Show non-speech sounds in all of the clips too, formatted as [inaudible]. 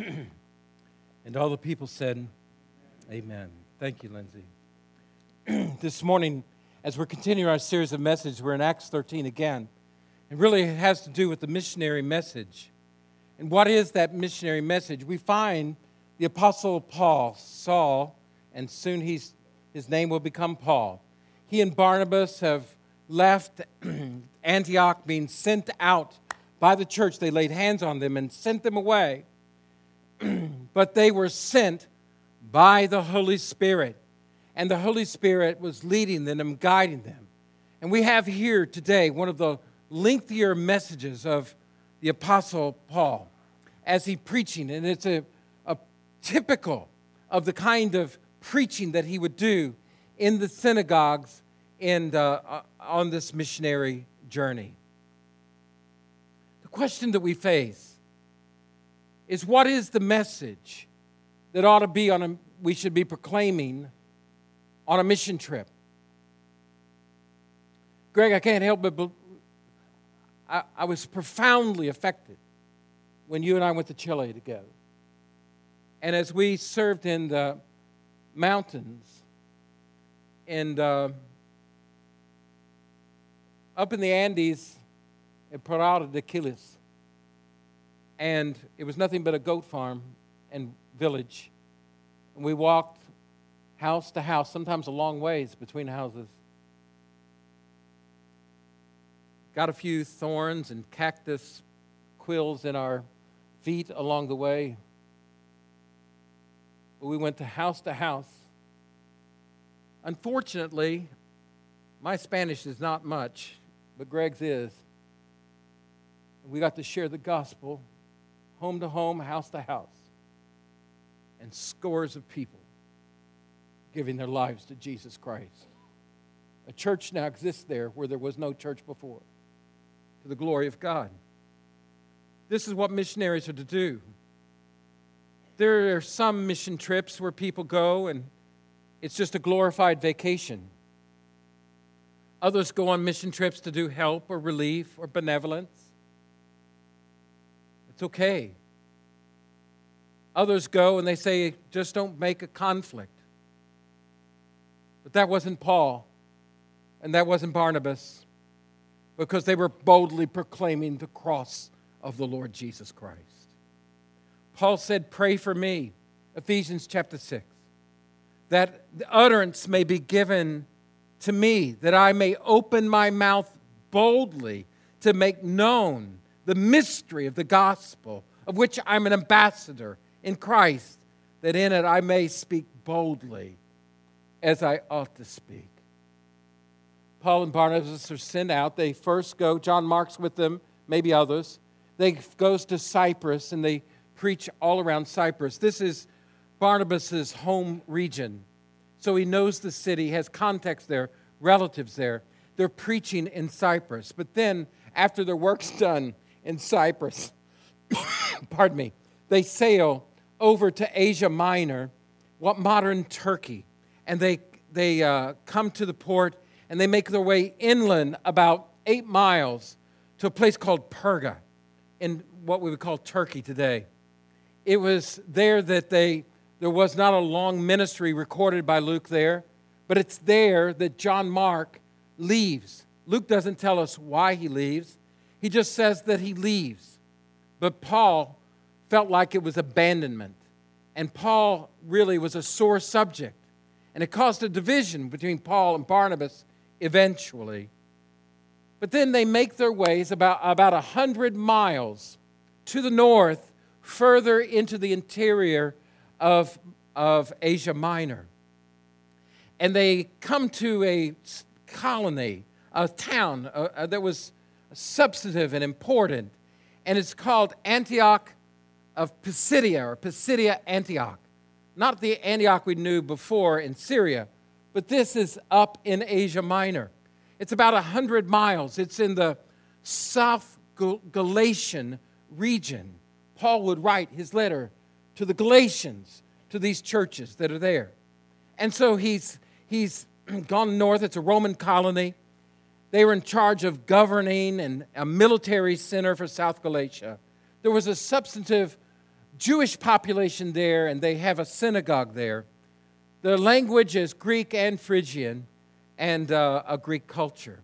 [clears throat] and all the people said, Amen. Thank you, Lindsay. [clears throat] this morning, as we're continuing our series of messages, we're in Acts 13 again. It really it has to do with the missionary message. And what is that missionary message? We find the Apostle Paul, Saul, and soon he's, his name will become Paul. He and Barnabas have left [clears throat] Antioch, being sent out by the church. They laid hands on them and sent them away. [clears throat] but they were sent by the Holy Spirit. And the Holy Spirit was leading them and guiding them. And we have here today one of the lengthier messages of the Apostle Paul as he preaching. And it's a, a typical of the kind of preaching that he would do in the synagogues and uh, uh on this missionary journey. The question that we face is what is the message that ought to be on a, we should be proclaiming on a mission trip? Greg, I can't help but I, I was profoundly affected when you and I went to Chile together. And as we served in the mountains and uh, up in the Andes at Parada de Quiles, and it was nothing but a goat farm and village. And we walked house to house, sometimes a long ways between houses. Got a few thorns and cactus quills in our feet along the way. But we went to house to house. Unfortunately, my Spanish is not much, but Greg's is. We got to share the gospel home to home, house to house, and scores of people giving their lives to Jesus Christ. A church now exists there where there was no church before, to the glory of God. This is what missionaries are to do. There are some mission trips where people go and it's just a glorified vacation. Others go on mission trips to do help or relief or benevolence. It's okay. Others go and they say, just don't make a conflict. But that wasn't Paul and that wasn't Barnabas because they were boldly proclaiming the cross of the Lord Jesus Christ. Paul said, Pray for me, Ephesians chapter 6, that the utterance may be given to me, that I may open my mouth boldly to make known the mystery of the gospel, of which I'm an ambassador in Christ, that in it I may speak boldly as I ought to speak. Paul and Barnabas are sent out. They first go, John Mark's with them, maybe others. They goes to Cyprus and they preach all around Cyprus. This is Barnabas's home region. So he knows the city, has contacts there, relatives there. They're preaching in Cyprus. But then, after their work's done in Cyprus, [coughs] pardon me, they sail over to Asia Minor, what modern Turkey, and they they uh, come to the port and they make their way inland about eight miles to a place called Perga, in what we would call Turkey today. It was there that they there was not a long ministry recorded by Luke there, but it's there that John Mark leaves. Luke doesn't tell us why he leaves. He just says that he leaves. But Paul felt like it was abandonment. And Paul really was a sore subject. And it caused a division between Paul and Barnabas eventually. But then they make their ways about, about 100 miles to the north, further into the interior of, of Asia Minor. And they come to a colony, a town uh, uh, that was substantive and important. And it's called Antioch of Pisidia or Pisidia Antioch. Not the Antioch we knew before in Syria, but this is up in Asia Minor. It's about 100 miles. It's in the South Galatian region. Paul would write his letter to the Galatians, to these churches that are there. And so he's, he's [clears throat] gone north. It's a Roman colony. They were in charge of governing and a military center for South Galatia. There was a substantive Jewish population there, and they have a synagogue there. The language is Greek and Phrygian, and uh, a Greek culture.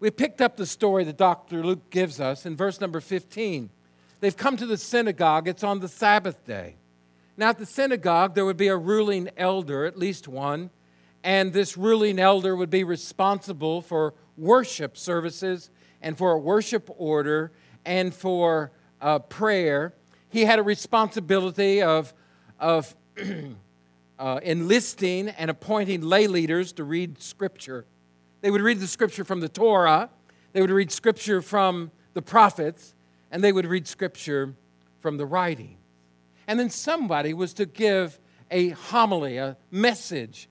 We picked up the story that Dr. Luke gives us in verse number 15. They've come to the synagogue, it's on the Sabbath day. Now, at the synagogue, there would be a ruling elder, at least one, and this ruling elder would be responsible for worship services and for a worship order and for uh, prayer. He had a responsibility of, of [clears throat] uh, enlisting and appointing lay leaders to read Scripture. They would read the Scripture from the Torah, they would read Scripture from the prophets, and they would read Scripture from the writings. And then somebody was to give a homily, a message,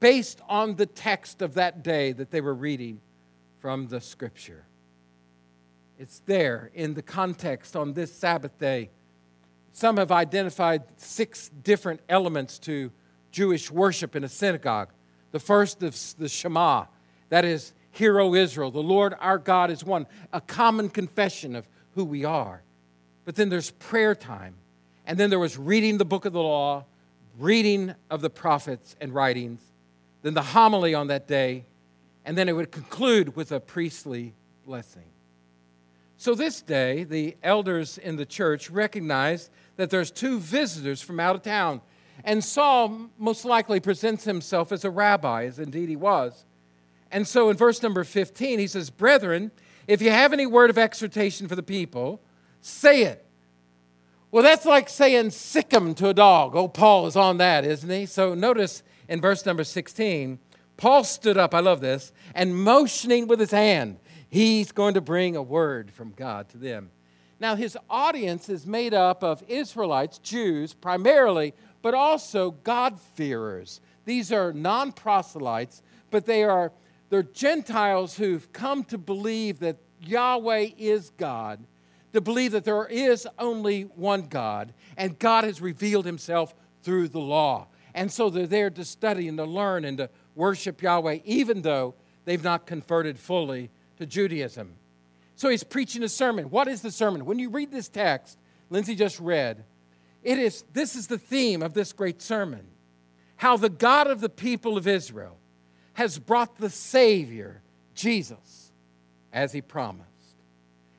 based on the text of that day that they were reading from the Scripture. It's there in the context on this Sabbath day some have identified six different elements to Jewish worship in a synagogue. The first is the Shema, that is, Hear, O Israel, the Lord our God is one, a common confession of who we are. But then there's prayer time. And then there was reading the book of the law, reading of the prophets and writings, then the homily on that day, and then it would conclude with a priestly blessing. So this day, the elders in the church recognized that there's two visitors from out of town. And Saul most likely presents himself as a rabbi, as indeed he was. And so in verse number 15, he says, Brethren, if you have any word of exhortation for the people, say it. Well, that's like saying sick 'em to a dog. Oh, Paul is on that, isn't he? So notice in verse number 16, Paul stood up, I love this, and motioning with his hand, he's going to bring a word from God to them. Now, his audience is made up of Israelites, Jews primarily, but also God-fearers. These are non proselytes, but they are they're Gentiles who've come to believe that Yahweh is God, to believe that there is only one God, and God has revealed himself through the law. And so they're there to study and to learn and to worship Yahweh, even though they've not converted fully to Judaism. So he's preaching a sermon. What is the sermon? When you read this text, Lindsay just read, it is this is the theme of this great sermon. How the God of the people of Israel has brought the Savior, Jesus, as he promised.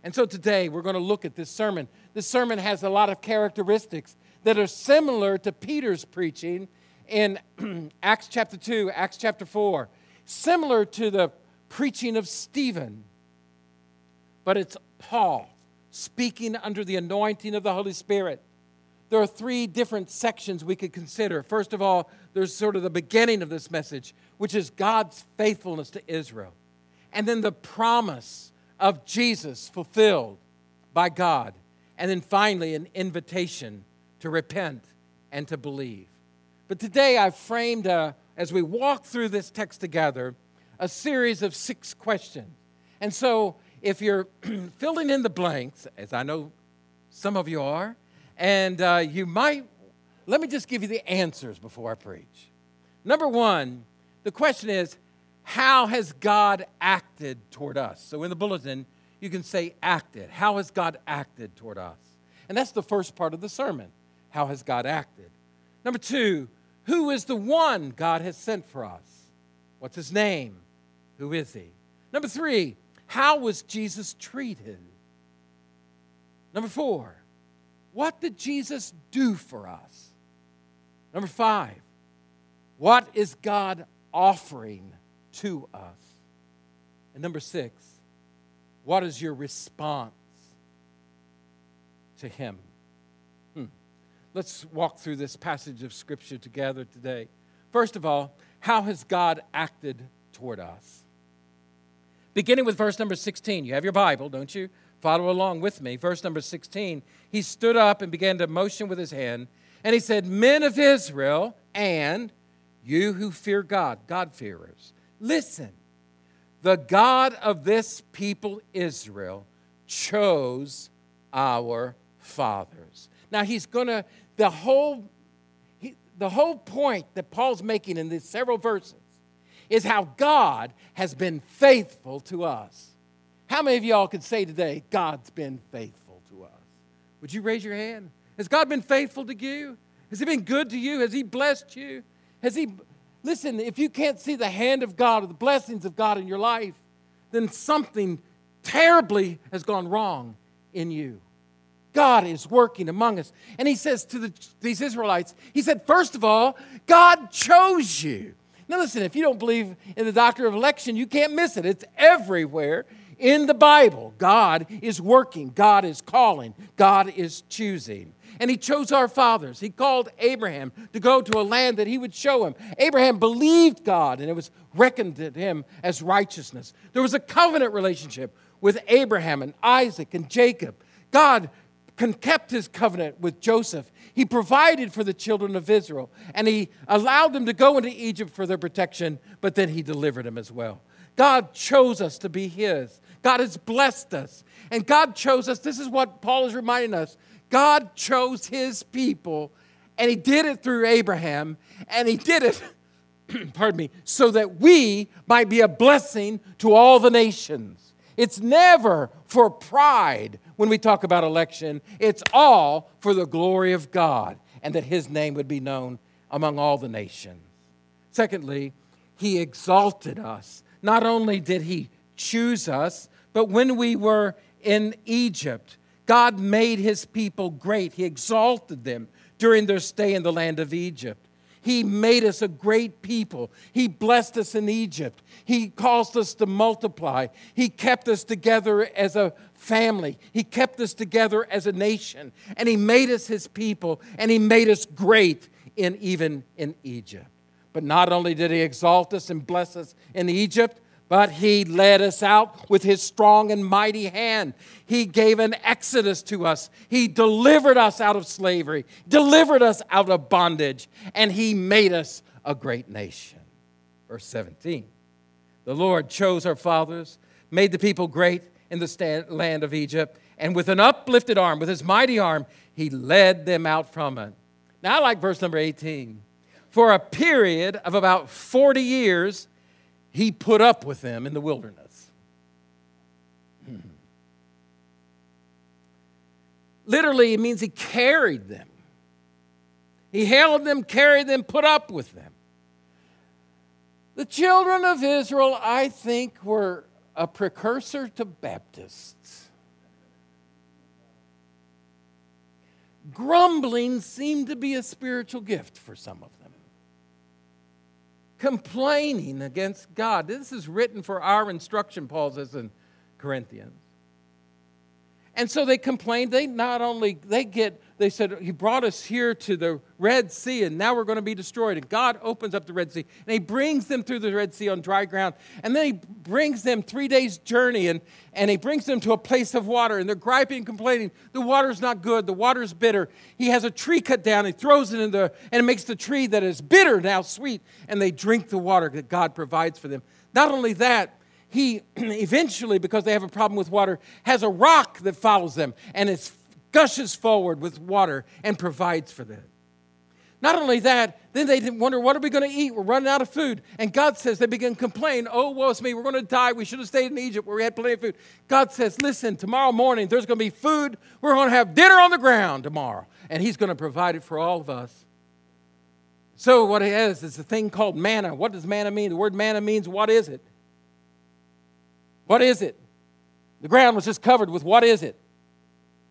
And so today we're going to look at this sermon. This sermon has a lot of characteristics that are similar to Peter's preaching in [clears throat] Acts chapter 2, Acts chapter 4, similar to the preaching of Stephen but it's Paul speaking under the anointing of the Holy Spirit. There are three different sections we could consider. First of all, there's sort of the beginning of this message, which is God's faithfulness to Israel. And then the promise of Jesus fulfilled by God. And then finally, an invitation to repent and to believe. But today I've framed, a, as we walk through this text together, a series of six questions. And so if you're [clears throat] filling in the blanks, as I know some of you are, and uh, you might, let me just give you the answers before I preach. Number one, the question is, how has God acted toward us? So in the bulletin, you can say acted. How has God acted toward us? And that's the first part of the sermon. How has God acted? Number two, who is the one God has sent for us? What's his name? Who is he? Number three, how was Jesus treated? Number four, what did Jesus do for us? Number five, what is God offering to us? And number six, what is your response to Him? Let's walk through this passage of Scripture together today. First of all, how has God acted toward us? Beginning with verse number 16. You have your Bible, don't you? Follow along with me. Verse number 16. He stood up and began to motion with his hand, and he said, Men of Israel, and you who fear God, God-fearers, listen. The God of this people, Israel, chose our fathers. Now he's going to, the whole, he, the whole point that Paul's making in these several verses is how God has been faithful to us. How many of y'all could say today, God's been faithful to us? Would you raise your hand? Has God been faithful to you? Has He been good to you? Has He blessed you? Has He, listen, if you can't see the hand of God or the blessings of God in your life, then something terribly has gone wrong in you. God is working among us. And he says to the, these Israelites, he said, first of all, God chose you. Now, listen, if you don't believe in the doctrine of election, you can't miss it. It's everywhere in the Bible. God is working, God is calling, God is choosing. And he chose our fathers. He called Abraham to go to a land that he would show him. Abraham believed God, and it was reckoned to him as righteousness. There was a covenant relationship with Abraham and Isaac and Jacob. God kept his covenant with Joseph. He provided for the children of Israel, and he allowed them to go into Egypt for their protection, but then he delivered them as well. God chose us to be his. God has blessed us. And God chose us. This is what Paul is reminding us. God chose his people, and he did it through Abraham, and he did it, [clears throat] pardon me, so that we might be a blessing to all the nations. It's never for pride when we talk about election, it's all for the glory of God and that his name would be known among all the nations. Secondly, he exalted us. Not only did he choose us, but when we were in Egypt, God made his people great. He exalted them during their stay in the land of Egypt. He made us a great people. He blessed us in Egypt. He caused us to multiply. He kept us together as a family. He kept us together as a nation. And He made us His people. And He made us great in, even in Egypt. But not only did He exalt us and bless us in Egypt, but he led us out with his strong and mighty hand. He gave an exodus to us. He delivered us out of slavery, delivered us out of bondage, and he made us a great nation. Verse 17 The Lord chose our fathers, made the people great in the land of Egypt, and with an uplifted arm, with his mighty arm, he led them out from it. Now, I like verse number 18. For a period of about 40 years, he put up with them in the wilderness. Hmm. Literally, it means he carried them. He held them, carried them, put up with them. The children of Israel, I think, were a precursor to Baptists. Grumbling seemed to be a spiritual gift for some of them complaining against God. This is written for our instruction, Paul says in Corinthians. And so they complained. They not only they get they said he brought us here to the Red Sea and now we're going to be destroyed. And God opens up the Red Sea and he brings them through the Red Sea on dry ground. And then he brings them 3 days journey and and he brings them to a place of water and they're griping and complaining. The water's not good. The water's bitter. He has a tree cut down. He throws it in the and it makes the tree that is bitter now sweet and they drink the water that God provides for them. Not only that, he [clears throat] eventually, because they have a problem with water, has a rock that follows them and it gushes forward with water and provides for them. Not only that, then they wonder, what are we going to eat? We're running out of food. And God says, they begin to complain, oh, woe is me, we're going to die. We should have stayed in Egypt where we had plenty of food. God says, listen, tomorrow morning there's going to be food. We're going to have dinner on the ground tomorrow. And He's going to provide it for all of us. So, what it is, is a thing called manna. What does manna mean? The word manna means what is it? What is it? The ground was just covered with what is it?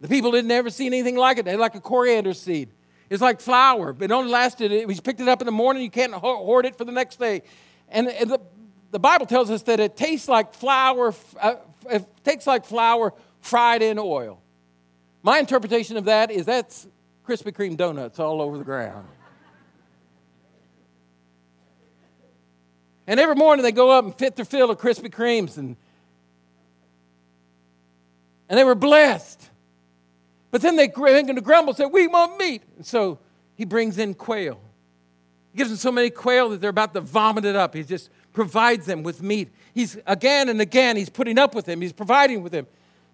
The people didn't ever see anything like it. They like a coriander seed. It's like flour. It only lasted, was picked it up in the morning, you can't hoard it for the next day. And, and the, the Bible tells us that it tastes like flour, uh, it tastes like flour fried in oil. My interpretation of that is that's Krispy Kreme donuts all over the ground. and every morning they go up and fit their fill of Krispy Kremes and and they were blessed. But then they begin to grumble, say, We want meat. And so he brings in quail. He gives them so many quail that they're about to vomit it up. He just provides them with meat. He's again and again, he's putting up with them, he's providing with them.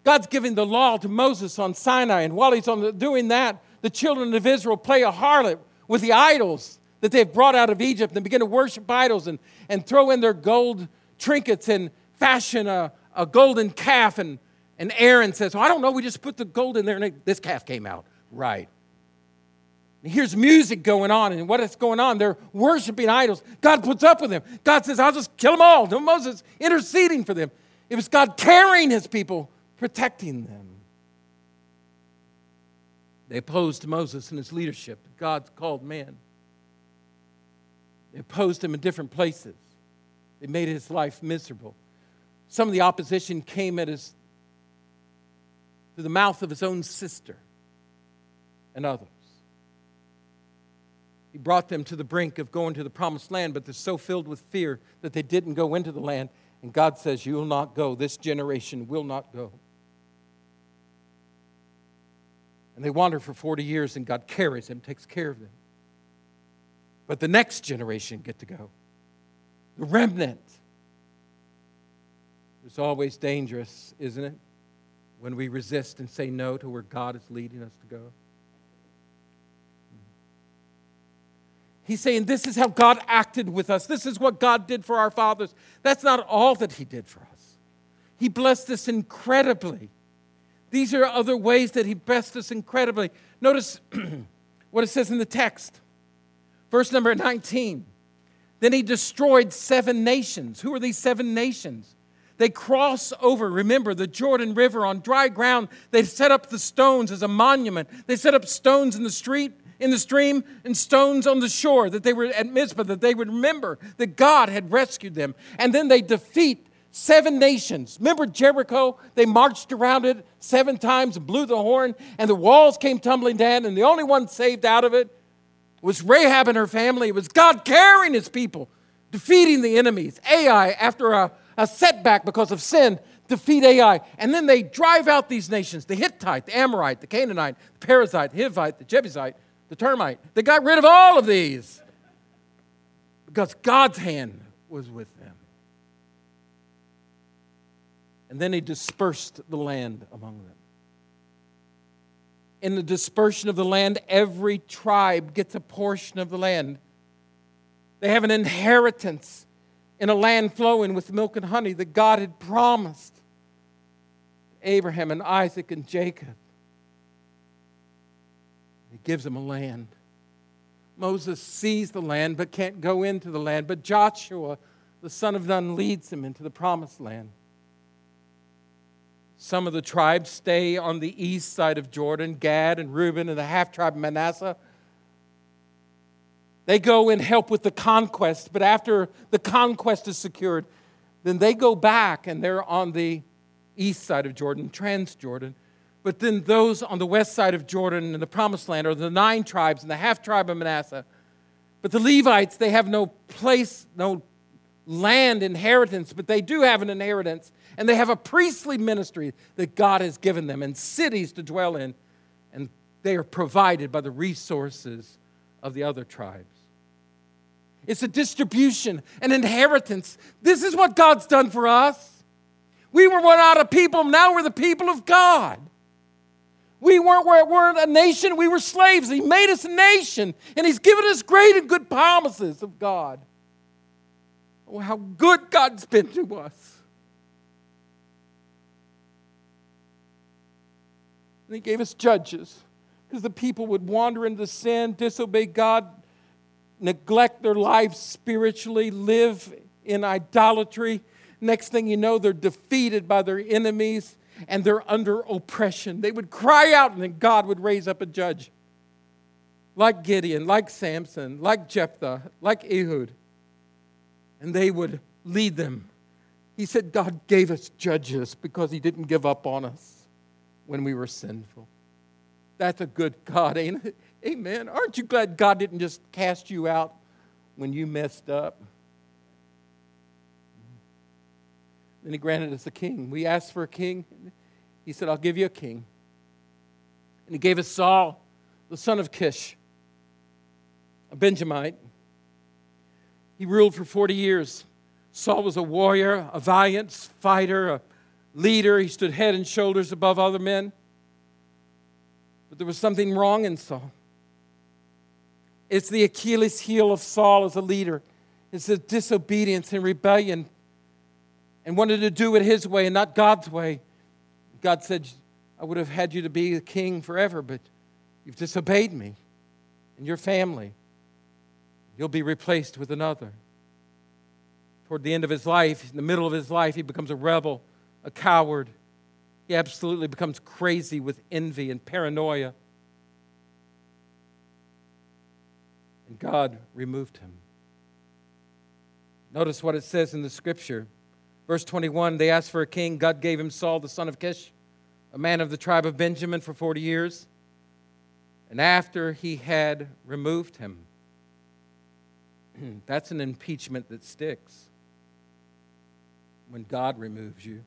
God's giving the law to Moses on Sinai, and while he's on the, doing that, the children of Israel play a harlot with the idols that they've brought out of Egypt and begin to worship idols and, and throw in their gold trinkets and fashion a, a golden calf and and Aaron says, I don't know, we just put the gold in there and this calf came out. Right. here's music going on, and what is going on? They're worshiping idols. God puts up with them. God says, I'll just kill them all. No, Moses interceding for them. It was God carrying his people, protecting them. They opposed Moses and his leadership. God's called man. They opposed him in different places. They made his life miserable. Some of the opposition came at his through the mouth of his own sister and others. He brought them to the brink of going to the promised land, but they're so filled with fear that they didn't go into the land. And God says, You will not go. This generation will not go. And they wander for 40 years, and God carries them, takes care of them. But the next generation get to go. The remnant. It's always dangerous, isn't it? When we resist and say no to where God is leading us to go. He's saying this is how God acted with us. This is what God did for our fathers. That's not all that He did for us. He blessed us incredibly. These are other ways that He blessed us incredibly. Notice [clears throat] what it says in the text. Verse number 19. Then He destroyed seven nations. Who are these seven nations? They cross over, remember, the Jordan River on dry ground. They set up the stones as a monument. They set up stones in the street in the stream and stones on the shore that they were at Mizpah, that they would remember that God had rescued them. And then they defeat seven nations. Remember Jericho? They marched around it seven times and blew the horn, and the walls came tumbling down, and the only one saved out of it was Rahab and her family. It was God carrying his people, defeating the enemies. Ai, after a, a setback because of sin, defeat Ai. And then they drive out these nations the Hittite, the Amorite, the Canaanite, the Perizzite, the Hivite, the Jebusite, the termite. They got rid of all of these because God's hand was with them. And then he dispersed the land among them. In the dispersion of the land, every tribe gets a portion of the land. They have an inheritance in a land flowing with milk and honey that God had promised Abraham and Isaac and Jacob. He gives them a land. Moses sees the land but can't go into the land, but Joshua, the son of Nun, leads him into the promised land. Some of the tribes stay on the east side of Jordan Gad and Reuben and the half tribe of Manasseh. They go and help with the conquest, but after the conquest is secured, then they go back and they're on the east side of Jordan, Transjordan. But then those on the west side of Jordan in the promised land are the nine tribes and the half tribe of Manasseh. But the Levites, they have no place, no land inheritance, but they do have an inheritance. And they have a priestly ministry that God has given them and cities to dwell in. And they are provided by the resources of the other tribes. It's a distribution, an inheritance. This is what God's done for us. We were one out of people, now we're the people of God. We weren't, weren't a nation, we were slaves. He made us a nation, and He's given us great and good promises of God. Oh, how good God's been to us. And He gave us judges because the people would wander into sin, disobey God, neglect their lives spiritually, live in idolatry. Next thing you know, they're defeated by their enemies and they're under oppression. They would cry out, and then God would raise up a judge like Gideon, like Samson, like Jephthah, like Ehud, and they would lead them. He said God gave us judges because He didn't give up on us when we were sinful. That's a good God, ain't it? Amen. Aren't you glad God didn't just cast you out when you messed up? Then he granted us a king. We asked for a king. He said, I'll give you a king. And he gave us Saul, the son of Kish, a Benjamite. He ruled for 40 years. Saul was a warrior, a valiant fighter, a leader. He stood head and shoulders above other men. But there was something wrong in Saul. It's the Achilles heel of Saul as a leader. It's his disobedience and rebellion and wanted to do it his way and not God's way. God said, I would have had you to be the king forever, but you've disobeyed me. and your family, you'll be replaced with another. Toward the end of his life, in the middle of his life, he becomes a rebel, a coward. He absolutely becomes crazy with envy and paranoia. And God removed him. Notice what it says in the scripture. Verse 21 they asked for a king. God gave him Saul, the son of Kish, a man of the tribe of Benjamin, for 40 years. And after he had removed him, [clears throat] that's an impeachment that sticks when God removes you.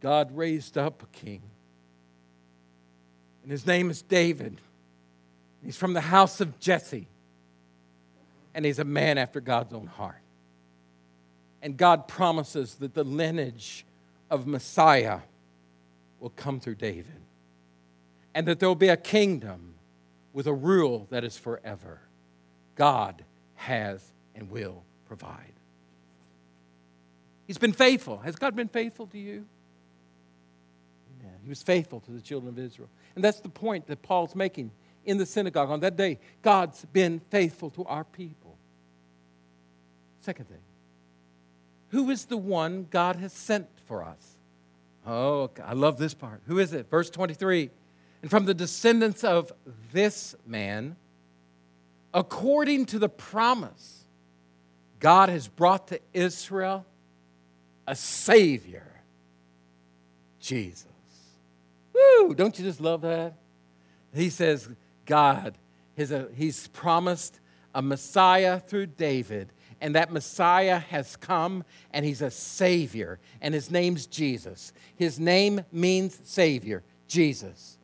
God raised up a king, and his name is David. He's from the house of Jesse, and he's a man after God's own heart. And God promises that the lineage of Messiah will come through David, and that there will be a kingdom with a rule that is forever. God has and will provide. He's been faithful. Has God been faithful to you? He was faithful to the children of Israel. And that's the point that Paul's making in the synagogue on that day. God's been faithful to our people. Second thing, who is the one God has sent for us? Oh, I love this part. Who is it? Verse 23. And from the descendants of this man, according to the promise, God has brought to Israel a Savior, Jesus. Woo! Don't you just love that? He says, God, his, uh, He's promised a Messiah through David and that Messiah has come and he's a Savior, and his name's Jesus. His name means Savior, Jesus.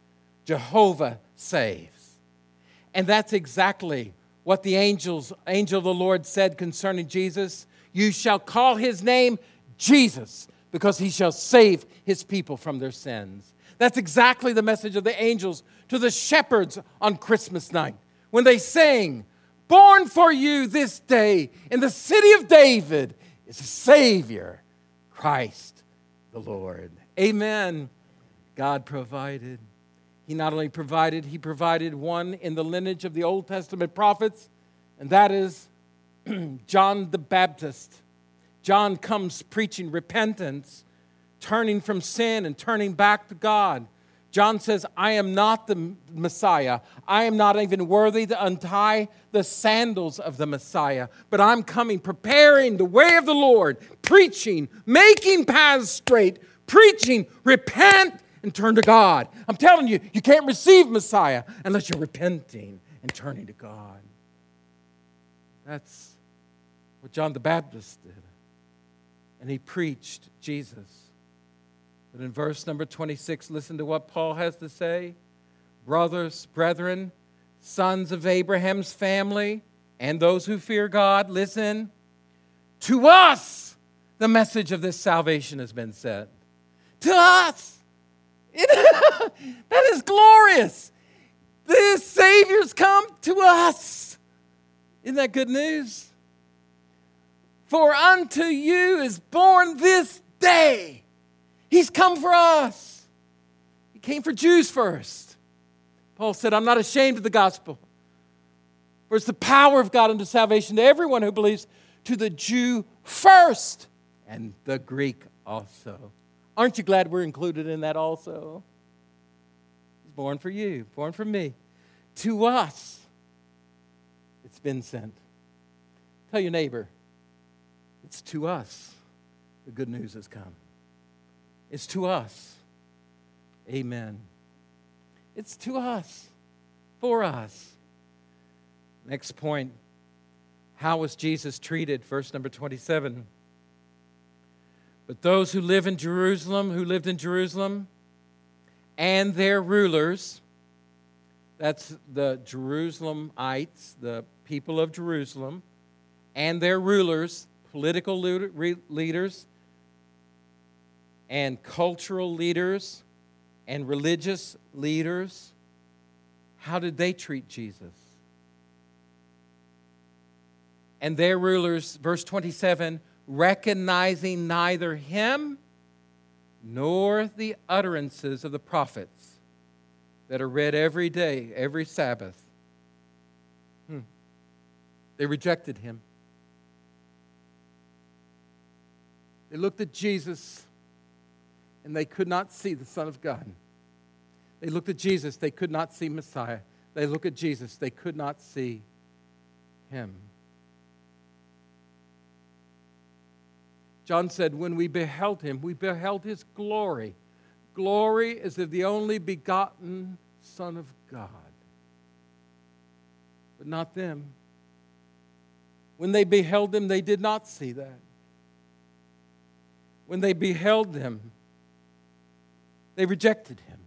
Jehovah saves. And that's exactly what the angels, angel of the Lord said concerning Jesus. You shall call his name Jesus, because he shall save his people from their sins. That's exactly the message of the angels to the shepherds on Christmas night when they sang, Born for you this day in the city of David is a Savior, Christ the Lord. Amen. God provided. He not only provided, He provided one in the lineage of the Old Testament prophets, and that is [clears throat] John the Baptist. John comes preaching repentance, turning from sin and turning back to God. John says, I am not the Messiah. I am not even worthy to untie the sandals of the Messiah, but I'm coming, preparing the way of the Lord, preaching, making paths straight, preaching, repent and turn to God. I'm telling you, you can't receive Messiah unless you're repenting and turning to God. That's what John the Baptist did. And he preached Jesus. But in verse number 26, listen to what Paul has to say. Brothers, brethren, sons of Abraham's family, and those who fear God, listen. To us, the message of this salvation has been sent. To us. It, [laughs] that is glorious. This Savior's come to us. Isn't that good news? For unto you is born this day He's come for us. He came for Jews first. Paul said, I'm not ashamed of the gospel. For it's the power of God unto salvation to everyone who believes, to the Jew first, and the Greek also. Aren't you glad we're included in that also? He's born for you, born for me. To us, it's been sent. Tell your neighbor, it's to us the good news has come. It's to us. Amen. It's to us, for us. Next point How was Jesus treated? Verse number 27. But those who live in Jerusalem, who lived in Jerusalem, and their rulers, that's the Jerusalemites, the people of Jerusalem, and their rulers, political leaders, and cultural leaders and religious leaders, how did they treat Jesus? And their rulers, verse 27, recognizing neither him nor the utterances of the prophets that are read every day, every Sabbath. Hmm. They rejected him. They looked at Jesus and they could not see the Son of God. They looked at Jesus, they could not see Messiah. They looked at Jesus, they could not see him. John said, When we beheld him, we beheld his glory. Glory is of the only begotten Son of God. But not them. When they beheld him, they did not see that. When they beheld him, they rejected him.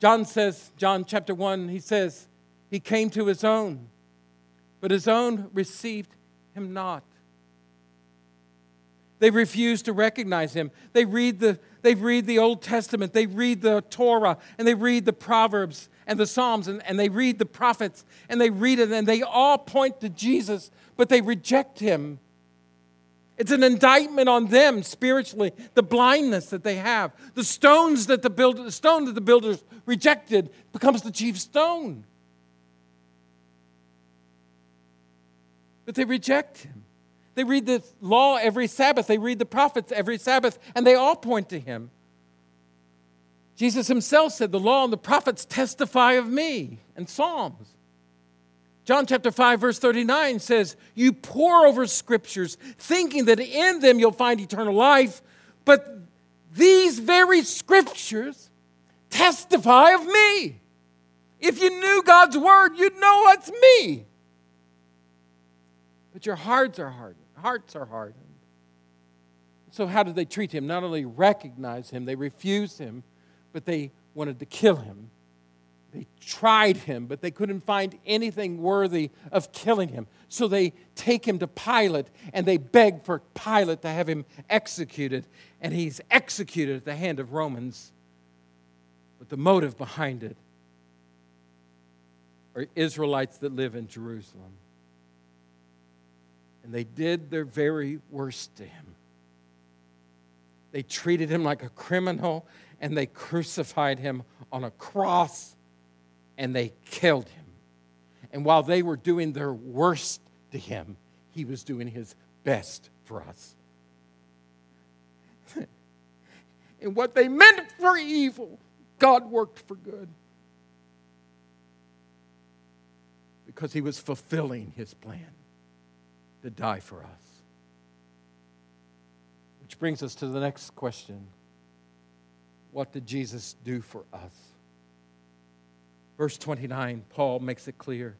John says, John chapter 1, he says, He came to his own, but his own received him not. They refuse to recognize him. They read the, they read the Old Testament, they read the Torah, and they read the Proverbs and the Psalms, and, and they read the prophets, and they read it, and they all point to Jesus, but they reject him. It's an indictment on them spiritually, the blindness that they have. The stones that the the stone that the builders rejected becomes the chief stone. But they reject him. They read the law every Sabbath, they read the prophets every Sabbath, and they all point to him. Jesus himself said, The law and the prophets testify of me, and Psalms. John chapter 5, verse 39 says, You pore over scriptures, thinking that in them you'll find eternal life, but these very scriptures testify of me. If you knew God's word, you'd know it's me. But your hearts are hardened. Hearts are hardened. So, how did they treat him? Not only recognize him, they refused him, but they wanted to kill him. They tried him, but they couldn't find anything worthy of killing him. So they take him to Pilate and they beg for Pilate to have him executed. And he's executed at the hand of Romans. But the motive behind it are Israelites that live in Jerusalem. And they did their very worst to him. They treated him like a criminal and they crucified him on a cross and they killed him. And while they were doing their worst to him, he was doing his best for us. [laughs] and what they meant for evil, God worked for good. Because he was fulfilling his plan to die for us. Which brings us to the next question What did Jesus do for us? Verse 29, Paul makes it clear.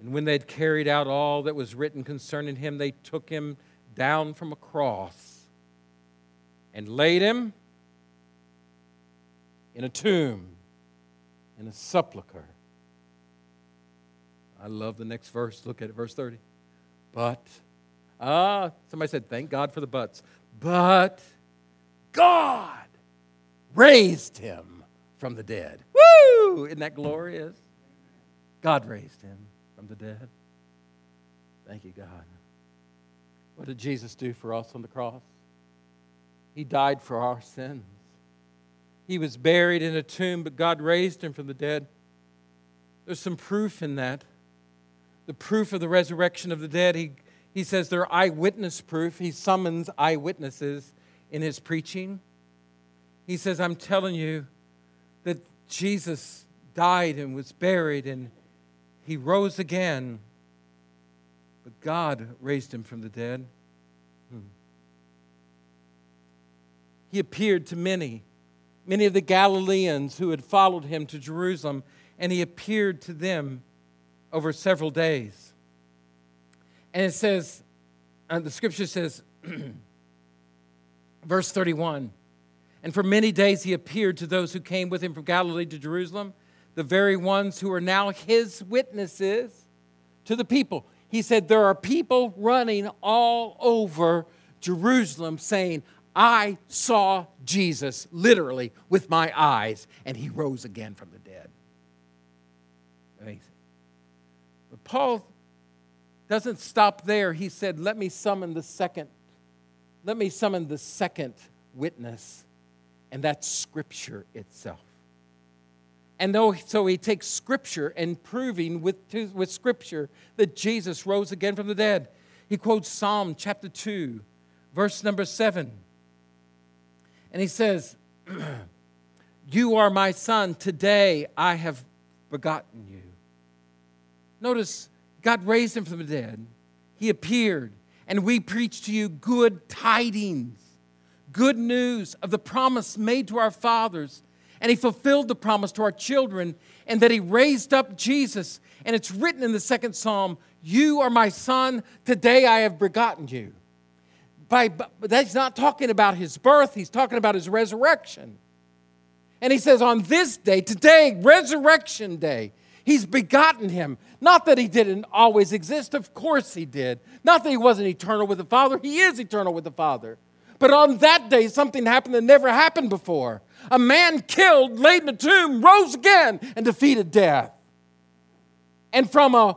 And when they'd carried out all that was written concerning him, they took him down from a cross and laid him in a tomb, in a sepulchre. I love the next verse. Look at it, verse 30. But, ah, somebody said, thank God for the buts. But God raised him from the dead. Isn't that glorious? God raised him from the dead. Thank you, God. What did Jesus do for us on the cross? He died for our sins. He was buried in a tomb, but God raised him from the dead. There's some proof in that. The proof of the resurrection of the dead. He, he says they're eyewitness proof. He summons eyewitnesses in his preaching. He says, I'm telling you that Jesus died and was buried and he rose again, but God raised him from the dead. Hmm. He appeared to many, many of the Galileans who had followed him to Jerusalem, and he appeared to them over several days. And it says, uh, the scripture says, [clears throat] verse 31 and for many days he appeared to those who came with him from Galilee to Jerusalem, the very ones who are now his witnesses to the people. He said, There are people running all over Jerusalem saying, I saw Jesus literally with my eyes, and he rose again from the dead. Amazing. But Paul doesn't stop there. He said, Let me summon the second let me summon the second witness, and that's Scripture itself. And though, so he takes Scripture and proving with, with Scripture that Jesus rose again from the dead. He quotes Psalm chapter 2, verse number 7. And he says, [clears throat] You are my son. Today I have begotten you. Notice God raised him from the dead. He appeared, and we preach to you good tidings, good news of the promise made to our fathers. And he fulfilled the promise to our children, and that he raised up Jesus. And it's written in the second psalm, You are my son, today I have begotten you. By, that's not talking about his birth, he's talking about his resurrection. And he says, On this day, today, resurrection day, he's begotten him. Not that he didn't always exist, of course he did. Not that he wasn't eternal with the Father, he is eternal with the Father. But on that day, something happened that never happened before. A man killed, laid in a tomb, rose again, and defeated death. And from, a,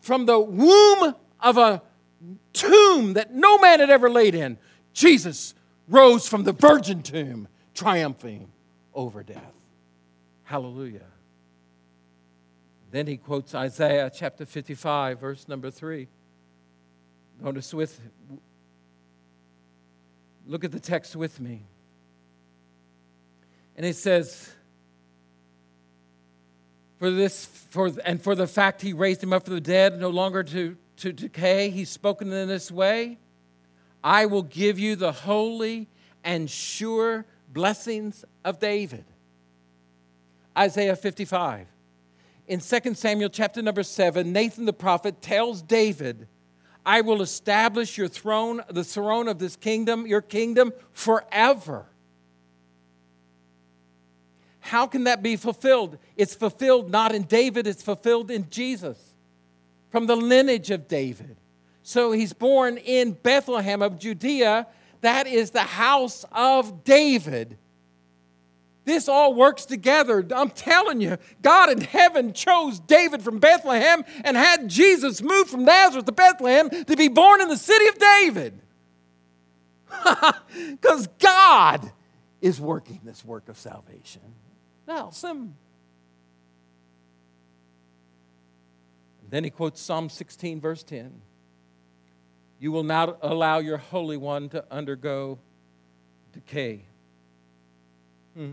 from the womb of a tomb that no man had ever laid in, Jesus rose from the virgin tomb, triumphing over death. Hallelujah. Then he quotes Isaiah chapter 55, verse number 3. Notice with, look at the text with me. And it says, for this, for, and for the fact he raised him up from the dead, no longer to, to decay, he's spoken in this way I will give you the holy and sure blessings of David. Isaiah 55. In 2 Samuel chapter number 7, Nathan the prophet tells David, I will establish your throne, the throne of this kingdom, your kingdom forever. How can that be fulfilled? It's fulfilled not in David, it's fulfilled in Jesus from the lineage of David. So he's born in Bethlehem of Judea. That is the house of David. This all works together. I'm telling you, God in heaven chose David from Bethlehem and had Jesus move from Nazareth to Bethlehem to be born in the city of David. [laughs] Because God is working this work of salvation. Now, some. Then he quotes Psalm 16, verse 10. You will not allow your Holy One to undergo decay. Hmm.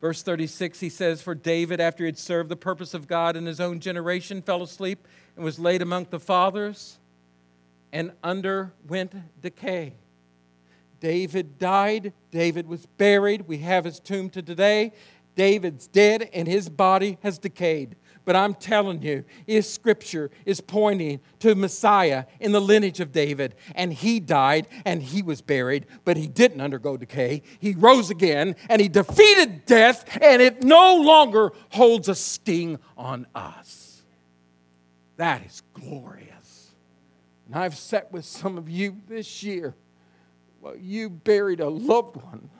Verse 36, he says, For David, after he had served the purpose of God in his own generation, fell asleep and was laid among the fathers and underwent decay. David died. David was buried. We have his tomb to today. David's dead and his body has decayed. But I'm telling you, his scripture is pointing to Messiah in the lineage of David. And he died and he was buried, but he didn't undergo decay. He rose again and he defeated death, and it no longer holds a sting on us. That is glorious. And I've sat with some of you this year while you buried a loved one.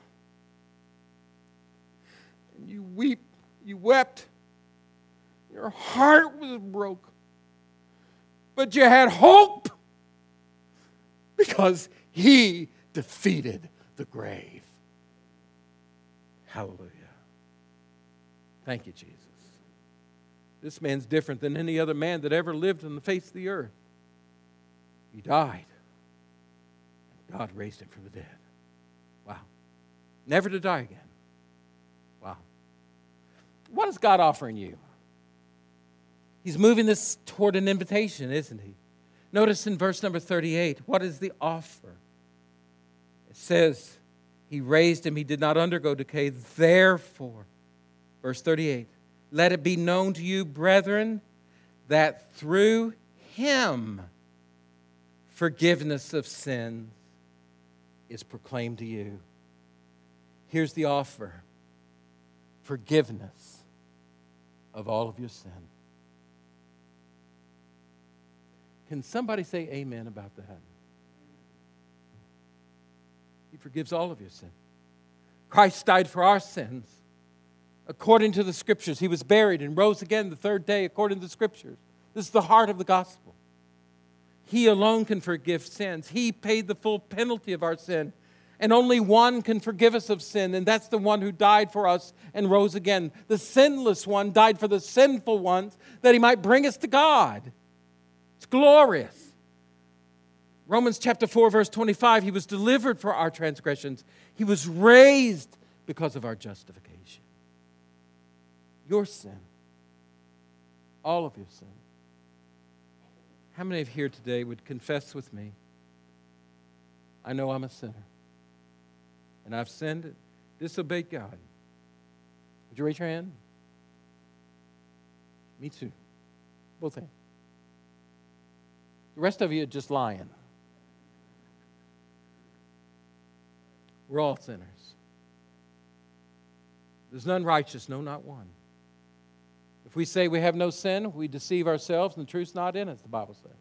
And you weep, you wept your heart was broke. But you had hope because he defeated the grave. Hallelujah. Thank you, Jesus. This man's different than any other man that ever lived on the face of the earth. He died. God raised him from the dead. Wow. Never to die again. Wow. What is God offering you? He's moving this toward an invitation, isn't he? Notice in verse number 38, what is the offer? It says, He raised him, he did not undergo decay. Therefore, verse 38, let it be known to you, brethren, that through him forgiveness of sins is proclaimed to you. Here's the offer forgiveness of all of your sins. Can somebody say amen about that? He forgives all of your sin. Christ died for our sins according to the scriptures. He was buried and rose again the third day according to the scriptures. This is the heart of the gospel. He alone can forgive sins. He paid the full penalty of our sin. And only one can forgive us of sin, and that's the one who died for us and rose again. The sinless one died for the sinful ones that he might bring us to God. Glorious. Romans chapter 4, verse 25 He was delivered for our transgressions, He was raised because of our justification. Your sin, all of your sin. How many of you here today would confess with me? I know I'm a sinner and I've sinned, disobeyed God. Would you raise your hand? Me too. Both hands. The rest of you are just lying. We're all sinners. There's none righteous, no, not one. If we say we have no sin, we deceive ourselves and the truth's not in us, the Bible says.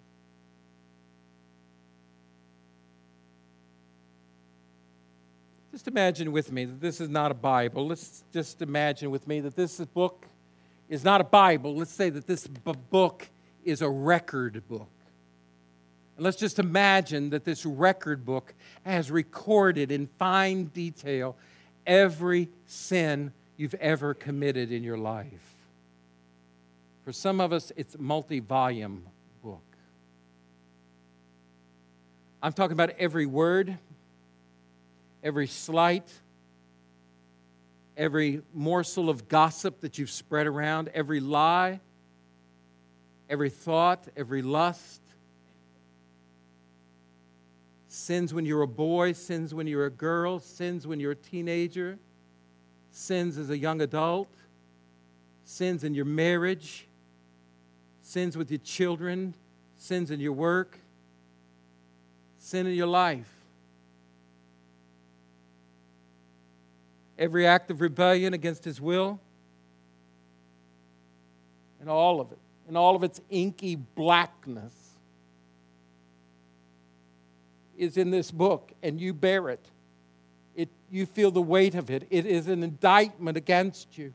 Just imagine with me that this is not a Bible. Let's just imagine with me that this book is not a Bible. Let's say that this book is a record book. And let's just imagine that this record book has recorded in fine detail every sin you've ever committed in your life. For some of us, it's a multi volume book. I'm talking about every word, every slight, every morsel of gossip that you've spread around, every lie, every thought, every lust. Sins when you're a boy, sins when you're a girl, sins when you're a teenager, sins as a young adult, sins in your marriage, sins with your children, sins in your work, sin in your life. every act of rebellion against his will, and all of it, and all of its inky blackness is in this book, and you bear it. it. You feel the weight of it. It is an indictment against you.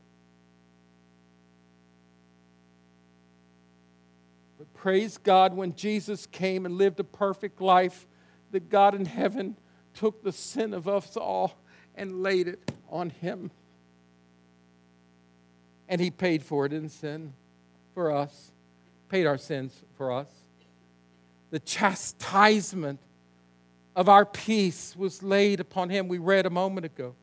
But praise God, when Jesus came and lived a perfect life, that God in heaven took the sin of us all and laid it on him. And he paid for it in sin for us, paid our sins for us. The chastisement of our peace was laid upon him. We read a moment ago.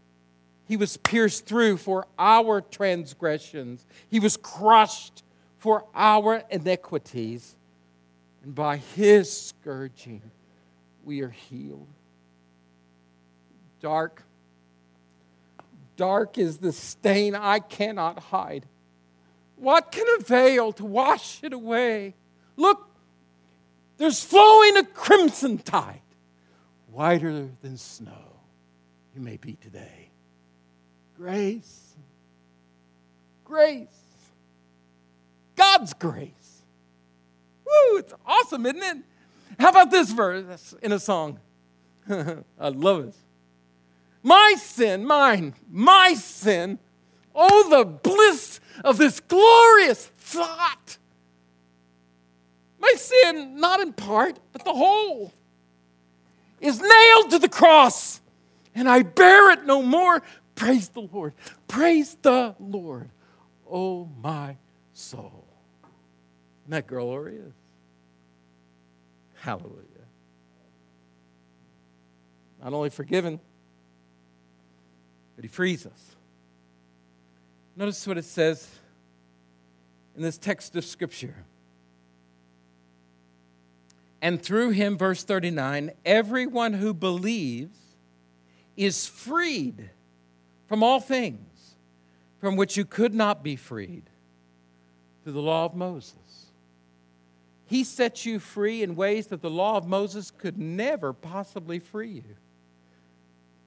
He was pierced through for our transgressions, he was crushed for our iniquities. And by his scourging, we are healed. Dark dark is the stain I cannot hide. What can avail to wash it away? Look, there's flowing a crimson tide, whiter than snow. You may be today. Grace, grace, God's grace. Woo, it's awesome, isn't it? How about this verse in a song? [laughs] I love it. My sin, mine, my sin. Oh, the bliss of this glorious thought. My sin, not in part, but the whole, is nailed to the cross, and I bear it no more. Praise the Lord. Praise the Lord. Oh, my soul. Isn't that glorious? Hallelujah. Not only forgiven, but he frees us. Notice what it says in this text of Scripture. And through him, verse 39, everyone who believes is freed from all things from which you could not be freed through the law of Moses. He sets you free in ways that the law of Moses could never possibly free you.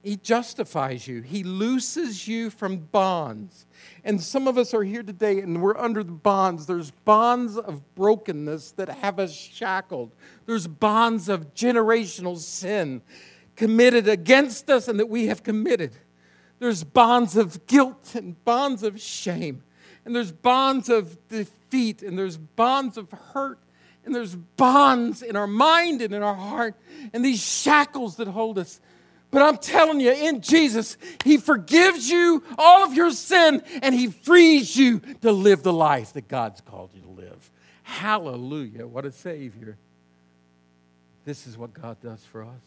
He justifies you. He looses you from bonds. And some of us are here today and we're under the bonds. There's bonds of brokenness that have us shackled. There's bonds of generational sin committed against us and that we have committed. There's bonds of guilt and bonds of shame. And there's bonds of defeat and there's bonds of hurt And there's bonds in our mind and in our heart, and these shackles that hold us. But I'm telling you, in Jesus, He forgives you all of your sin and He frees you to live the life that God's called you to live. Hallelujah. What a Savior. This is what God does for us.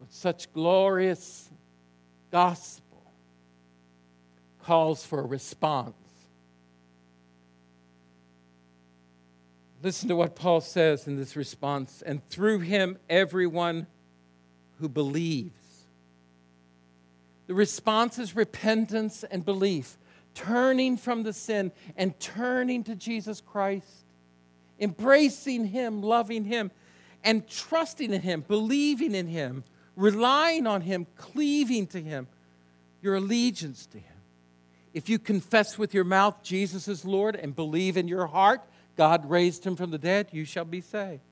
With such glorious gospel calls for a response. Listen to what Paul says in this response. And through him, everyone who believes. The response is repentance and belief, turning from the sin and turning to Jesus Christ, embracing him, loving him, and trusting in him, believing in him, relying on him, cleaving to him, your allegiance to him. If you confess with your mouth Jesus is Lord and believe in your heart God raised him from the dead, you shall be saved.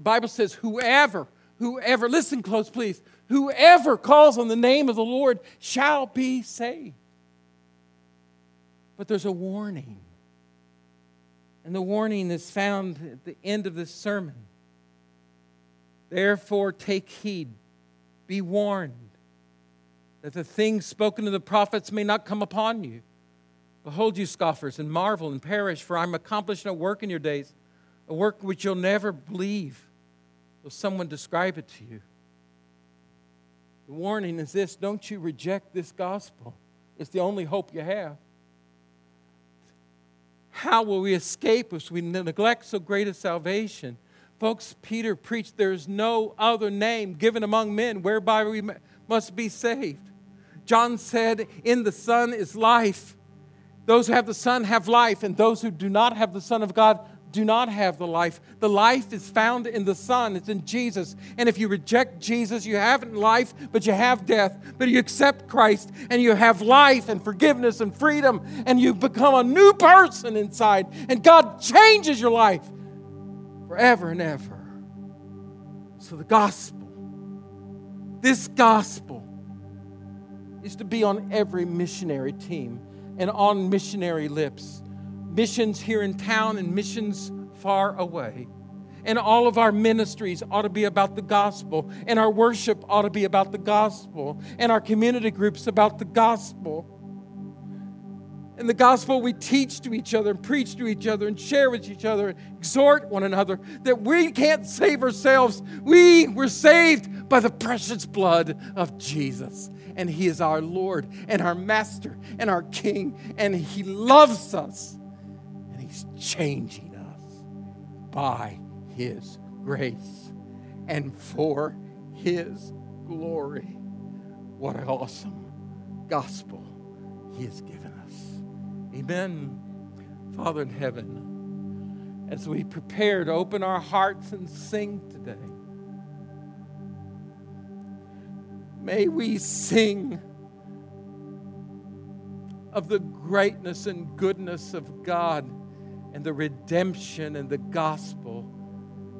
The Bible says, whoever, whoever, listen close, please, whoever calls on the name of the Lord shall be saved. But there's a warning. And the warning is found at the end of this sermon. Therefore, take heed, be warned, that the things spoken to the prophets may not come upon you. Behold, you scoffers, and marvel and perish, for I'm accomplishing a work in your days, a work which you'll never believe. Will someone describe it to you? The warning is this don't you reject this gospel. It's the only hope you have. How will we escape if we neglect so great a salvation? Folks, Peter preached there's no other name given among men whereby we must be saved. John said, In the Son is life those who have the Son have life, and those who do not have the Son of God do not have the life. The life is found in the Son, it's in Jesus. And if you reject Jesus, you haven't life, but you have death. But you accept Christ, and you have life and forgiveness and freedom, and you become a new person inside. And God changes your life forever and ever. So the gospel, this gospel, is to be on every missionary team and on missionary lips. Missions here in town and missions far away. And all of our ministries ought to be about the gospel, and our worship ought to be about the gospel, and our community groups about the gospel. And the gospel we teach to each other and preach to each other and share with each other, and exhort one another that we can't save ourselves. We were saved by the precious blood of Jesus and He is our Lord and our Master and our King, and He loves us, He's changing us by His grace and for His glory. What an awesome gospel He has given us. Amen. Father in heaven, as we prepare to open our hearts and sing today, May we sing of the greatness and goodness of God and the redemption and the gospel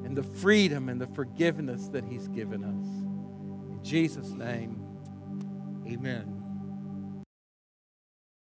and the freedom and the forgiveness that He's given us. In Jesus' name, amen.